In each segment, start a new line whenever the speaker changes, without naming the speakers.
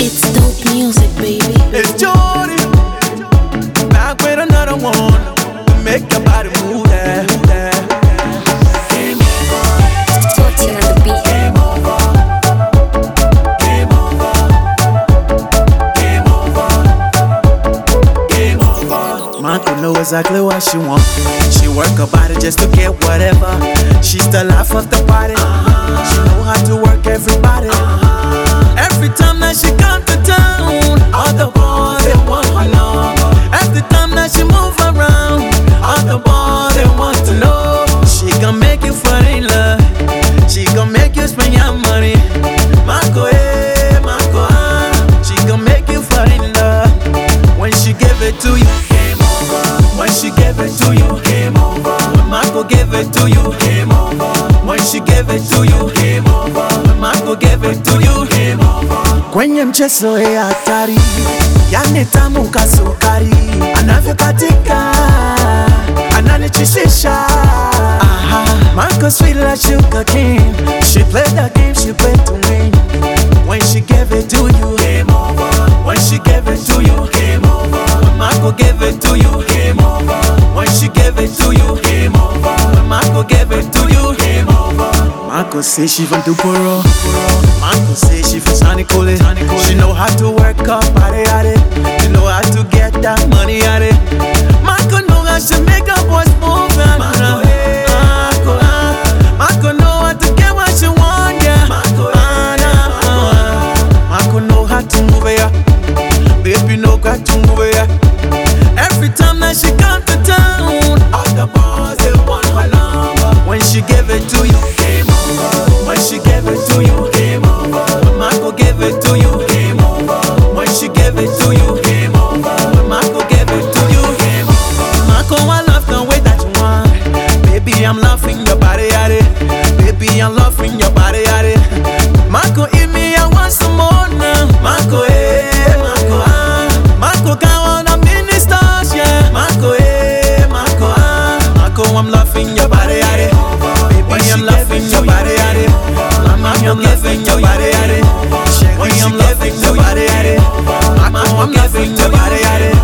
It's dope music, baby.
It's Jodi. Back with another one. Make your body move there. there.
Torty on the beat.
Marco know exactly what she want. She work her body just to get whatever. She's the life of the party. She know how to work it to you. Game over. When she gave it to you. Game over. Marco give it to you. Game over. Kwenye mchezo ya hatari, yani tamu kasukari, anavyokatika ananichishisha. Aha. Marco sweet like sugar cane, she played the game, she played to win. When she gave it to you, game over. When she gave it to you, game over. Marco give it to you, game over. When she gave it to you, give it to you, game over. Marco say she from Duporo. Marco say she from Sunny Cole. She know how to work up, body at body at it. Baby, I'm loving your body at it. Marco, eat me, I want some more now. Marco, eh, Marco, ah. Marco, got one of ministers, yeah. Marco, eh, Marco, ah. Marco, I'm loving your body at it. Baby, I'm loving your body at it. Mama, I'm loving your body at it. Baby, I'm loving your body at it. Marco, I'm loving your body at it.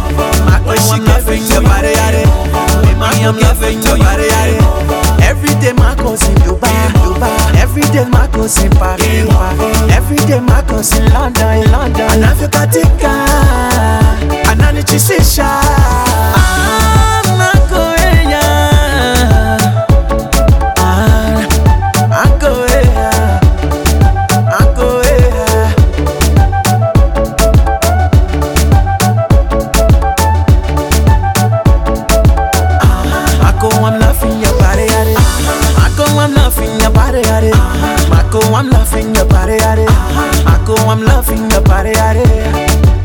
Marco, I'm loving your body at it. Baby, I'm loving your body at it. Every day Marcos in Dubai, Dubai. Every day Marcos in Paris, Paris. At it. I'm loving your body at it. I'm loving your body at it.